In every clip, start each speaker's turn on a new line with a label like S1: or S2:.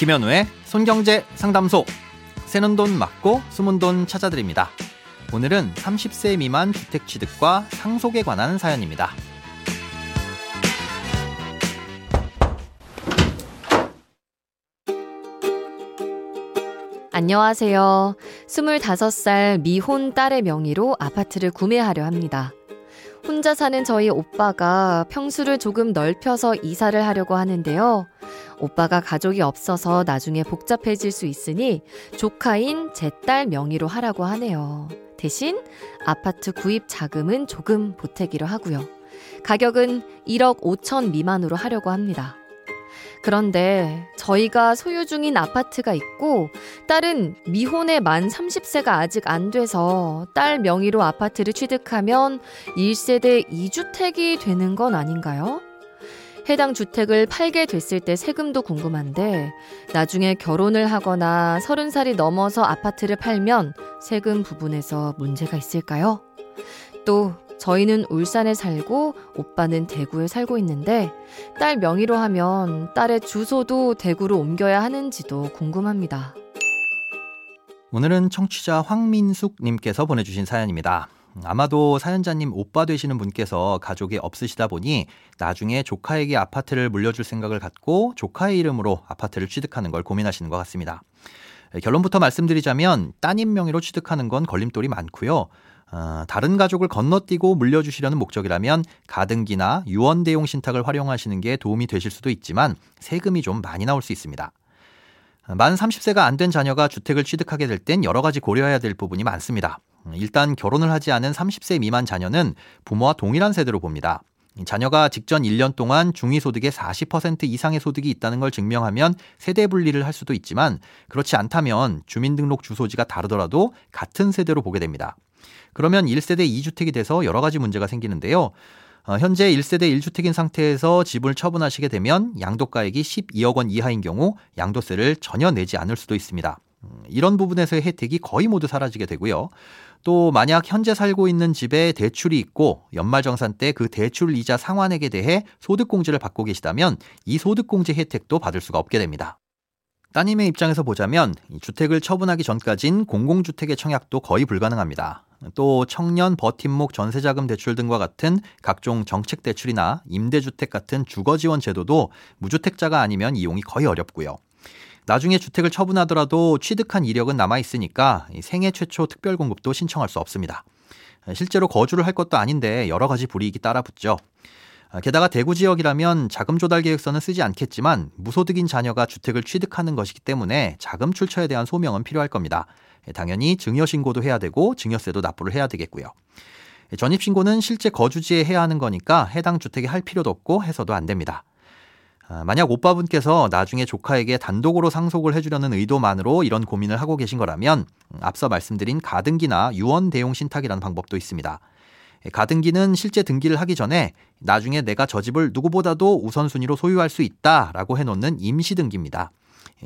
S1: 김현우의 손경제 상담소. 새는 돈 맞고 숨은 돈 찾아드립니다. 오늘은 30세 미만 주택 취득과 상속에 관한 사연입니다.
S2: 안녕하세요. 25살 미혼 딸의 명의로 아파트를 구매하려 합니다. 혼자 사는 저희 오빠가 평수를 조금 넓혀서 이사를 하려고 하는데요. 오빠가 가족이 없어서 나중에 복잡해질 수 있으니 조카인 제 딸 명의로 하라고 하네요. 대신 아파트 구입 자금은 조금 보태기로 하고요. 가격은 1억 5천 미만으로 하려고 합니다. 그런데 저희가 소유 중인 아파트가 있고 딸은 미혼의 만 30세가 아직 안 돼서 딸 명의로 아파트를 취득하면 1세대 2주택이 되는 건 아닌가요? 해당 주택을 팔게 됐을 때 세금도 궁금한데 나중에 결혼을 하거나 30살이 넘어서 아파트를 팔면 세금 부분에서 문제가 있을까요? 또 저희는 울산에 살고 오빠는 대구에 살고 있는데 딸 명의로 하면 딸의 주소도 대구로 옮겨야 하는지도 궁금합니다.
S1: 오늘은 청취자 황민숙 님께서 보내주신 사연입니다. 아마도 사연자님 오빠 되시는 분께서 가족이 없으시다 보니 나중에 조카에게 아파트를 물려줄 생각을 갖고 조카의 이름으로 아파트를 취득하는 걸 고민하시는 것 같습니다. 결론부터 말씀드리자면 따님 명의로 취득하는 건 걸림돌이 많고요. 어, 다른 가족을 건너뛰고 물려주시려는 목적이라면 가등기나 유언 대용 신탁을 활용하시는 게 도움이 되실 수도 있지만 세금이 좀 많이 나올 수 있습니다. 만 30세가 안 된 자녀가 주택을 취득하게 될 땐 여러 가지 고려해야 될 부분이 많습니다. 일단 결혼을 하지 않은 30세 미만 자녀는 부모와 동일한 세대로 봅니다. 자녀가 직전 1년 동안 중위소득의 40% 이상의 소득이 있다는 걸 증명하면 세대 분리를 할 수도 있지만 그렇지 않다면 주민등록 주소지가 다르더라도 같은 세대로 보게 됩니다. 그러면 1세대 2주택이 돼서 여러 가지 문제가 생기는데요. 어, 현재 1세대 1주택인 상태에서 집을 처분하시게 되면 양도가액이 12억 원 이하인 경우 양도세를 전혀 내지 않을 수도 있습니다. 음, 이런 부분에서의 혜택이 거의 모두 사라지게 되고요. 또 만약 현재 살고 있는 집에 대출이 있고 연말정산 때 그 대출 이자 상환액에 대해 소득공제를 받고 계시다면 이 소득공제 혜택도 받을 수가 없게 됩니다. 따님의 입장에서 보자면 주택을 처분하기 전까진 공공주택의 청약도 거의 불가능합니다. 또 청년 버팀목 전세자금 대출 등과 같은 각종 정책 대출이나 임대주택 같은 주거 지원 제도도 무주택자가 아니면 이용이 거의 어렵고요. 나중에 주택을 처분하더라도 취득한 이력은 남아 있으니까 생애 최초 특별 공급도 신청할 수 없습니다. 실제로 거주를 할 것도 아닌데 여러 가지 불이익이 따라 붙죠. 게다가 대구 지역이라면 자금 조달 계획서는 쓰지 않겠지만 무소득인 자녀가 주택을 취득하는 것이기 때문에 자금 출처에 대한 소명은 필요할 겁니다. 당연히 증여 신고도 해야 되고 증여세도 납부를 해야 되겠고요. 전입 신고는 실제 거주지에 해야 하는 거니까 해당 주택에 할 필요도 없고 해서도 안 됩니다. 아, 만약 오빠분께서 나중에 조카에게 단독으로 상속을 해주려는 의도만으로 이런 고민을 하고 계신 거라면 앞서 말씀드린 가등기나 유언 대용 신탁이라는 방법도 있습니다. 가등기는 실제 등기를 하기 전에 나중에 내가 저 집을 누구보다도 우선순위로 소유할 수 있다라고 해놓는 임시등기입니다.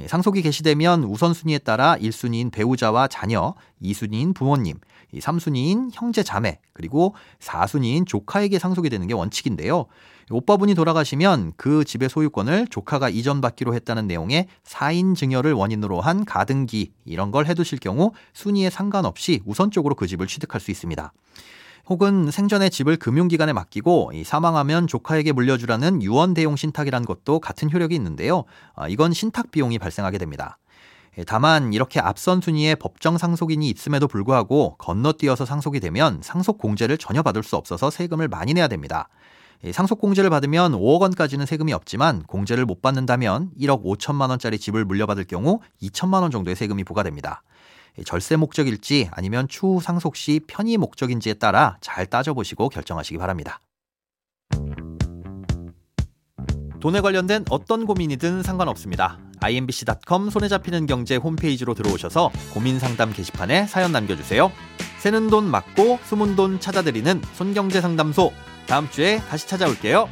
S1: 상속이 개시되면 우선순위에 따라 1순위인 배우자와 자녀, 2순위인 부모님, 3순위인 형제 자매, 그리고 4순위인 조카에게 상속이 되는 게 원칙인데요. 오빠분이 돌아가시면 그 집의 소유권을 조카가 이전받기로 했다는 내용의 4인 증여를 원인으로 한 가등기 이런 걸 해두실 경우 순위에 상관없이 우선적으로 그 집을 취득할 수 있습니다. 혹은 생전에 집을 금융기관에 맡기고 사망하면 조카에게 물려주라는 유언 대용 신탁이란 것도 같은 효력이 있는데요. 아, 이건 신탁 비용이 발생하게 됩니다. 예, 다만 이렇게 앞선 순위에 법정 상속인이 있음에도 불구하고 건너뛰어서 상속이 되면 상속 공제를 전혀 받을 수 없어서 세금을 많이 내야 됩니다. 예, 상속 공제를 받으면 5억 원까지는 세금이 없지만 공제를 못 받는다면 1억 5천만 원짜리 집을 물려받을 경우 2천만 원 정도의 세금이 부과됩니다. 절세 목적일지 아니면 추후 상속 시 편의 목적인지에 따라 잘 따져보시고 결정하시기 바랍니다. 돈에 관련된 어떤 고민이든 상관없습니다. imbc.com 손에 잡히는 경제 홈페이지로 들어오셔서 고민 상담 게시판에 사연 남겨주세요. 새는 돈 맞고 숨은 돈 찾아드리는 손경제 상담소. 다음 주에 다시 찾아올게요.